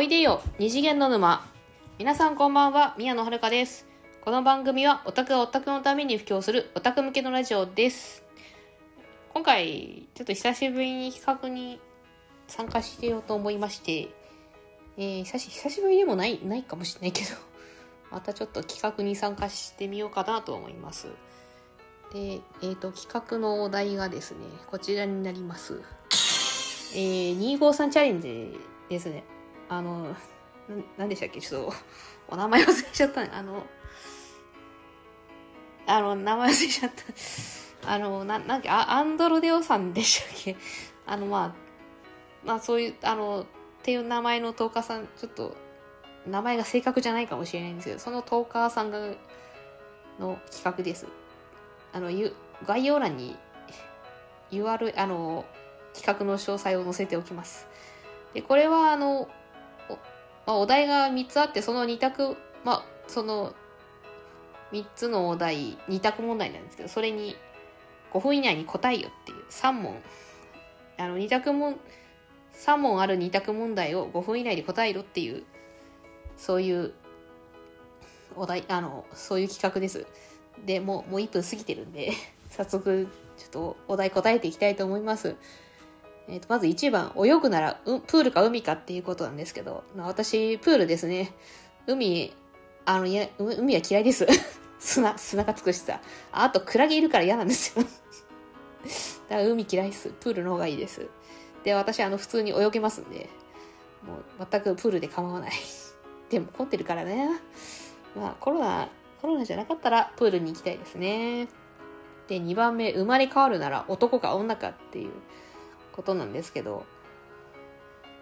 おいでよ二次元の沼。皆さんこんばんは宮野遥です。この番組はオタクがオタクのために布教するオタク向けのラジオです。今回ちょっと久しぶりに企画に参加してようと思いまして。えー、久し久しぶりでもないないかもしれないけど。またちょっと企画に参加してみようかなと思います。で、えっ、ー、と企画のお題がですねこちらになります。えー、253チャレンジですね。あの、ななんでしたっけ？ちょっと、お名前忘れちゃった。あの、あの、名前忘れちゃった。あの、な、なんか、アンドロデオさんでしたっけ？あの、まあ、まあ、そういう、あの、っていう名前のトーカーさん、ちょっと、名前が正確じゃないかもしれないんですけど、そのトーカーさんが、の企画です。あの、概要欄に URL、あの、企画の詳細を載せておきます。で、これは、あの、まあ、お題が3つあって、その2択、まあ、その3つのお題、2択問題なんですけど、それに5分以内に答えよっていう3問、あの、2択も、3問ある2択問題を5分以内で答えろっていう、そういうお題、あの、そういう企画です。で、もう、もう1分過ぎてるんで、早速、ちょっとお題答えていきたいと思います。えー、とまず1番、泳ぐならうプールか海かっていうことなんですけど、まあ私、プールですね。海、あの、いや、海は嫌いです。砂、砂がつくしさ。あと、クラゲいるから嫌なんですよ。だから海嫌いです。プールの方がいいです。で、私、あの、普通に泳げますんで、もう全くプールで構わない。でも、混んでるからね。まあ、コロナ、コロナじゃなかったらプールに行きたいですね。で、2番目、生まれ変わるなら男か女かっていう。ことなんですけど、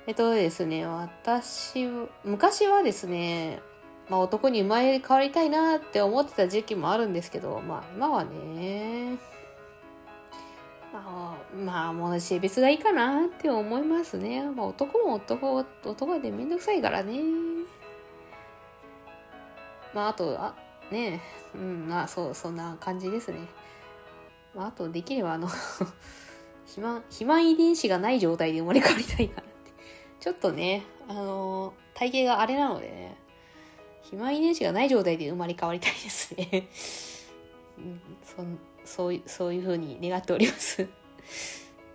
えっとですね、私、昔はですね、まあ男に生まれ変わりたいなって思ってた時期もあるんですけど、まあ今はね、まあ、まあ、もう性別がいいかなって思いますね。まあ男も男、男でめんどくさいからね。まああと、あ、ねうん、まあそう、そんな感じですね。まああとできればあの肥満、肥満遺伝子がない状態で生まれ変わりたいかなって。ちょっとね、あのー、体型があれなのでね、肥満遺伝子がない状態で生まれ変わりたいですね。うん、そそういう、そういう風に願っております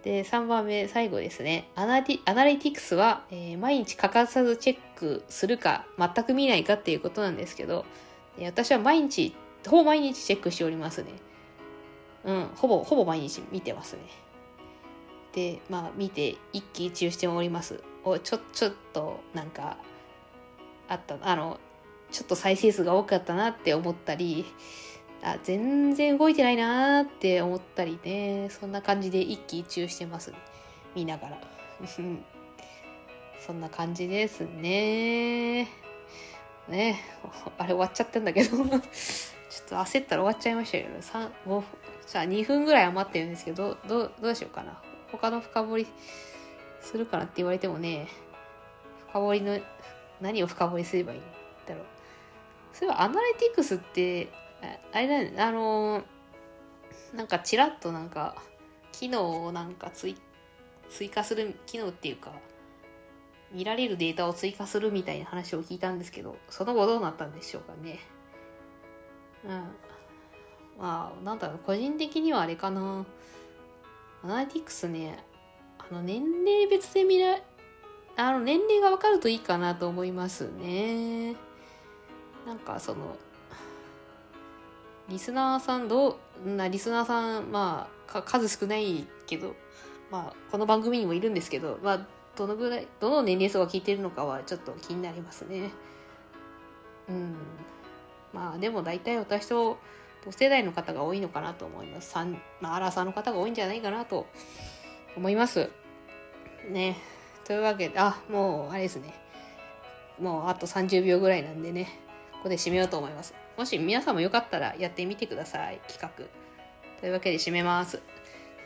で、3番目、最後ですね。アナティアナリティクスは、えー、毎日欠かさずチェックするか、全く見ないかっていうことなんですけど、私は毎日、ほぼ毎日チェックしておりますね。うん、ほぼ、ほぼ毎日見てますね。で、まあ、見て一喜一憂しております。おちょちょっとなんかあったあのちょっと再生数が多かったなって思ったりあ全然動いてないなって思ったりね。そんな感じで一喜一憂してます、見ながら。そんな感じですね。ね。あれ終わっちゃったんだけど。ちょっと焦ったら終わっちゃいましたけど3 5じゃあ2分ぐらい余ってるんですけどどうどうしようかな。他の深掘りするからって言われてもね、深掘りの、何を深掘りすればいいんだろう。そういえばアナリティクスって、あれだね、あの、なんかちらっとなんか、機能をなんか追追加する、機能っていうか、見られるデータを追加するみたいな話を聞いたんですけど、その後どうなったんでしょうかね。うん。まあ、なんだろう、個人的にはあれかな。アナリティクスね、あの、年齢別で見ら、あの、年齢がわかるといいかなと思いますね。なんか、その、リスナーさんどう、な、リスナーさん、まあ、数少ないけど、まあ、この番組にもいるんですけど、まあ、どのぐらい、どの年齢層が聞いてるのかはちょっと気になりますね。うん。まあ、でも大体私と同世代の方が多いのかなと思います。3まあ、アラサーの方が多いんじゃないかなと思います。ね。というわけで、あ、もう、あれですね。もうあと30秒ぐらいなんでね、ここで締めようと思います。もし皆さんもよかったらやってみてください、企画。というわけで締めます。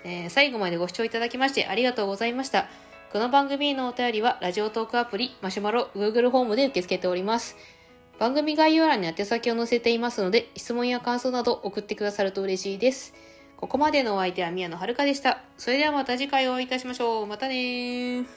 えー、最後までご視聴いただきましてありがとうございました。この番組のお便りは、ラジオトークアプリ、マシュマロ、Google ホームで受け付けております。番組概要欄に宛先を載せていますので、質問や感想など送ってくださると嬉しいです。ここまでのお相手は宮野遥でした。それではまた次回お会いいたしましょう。またね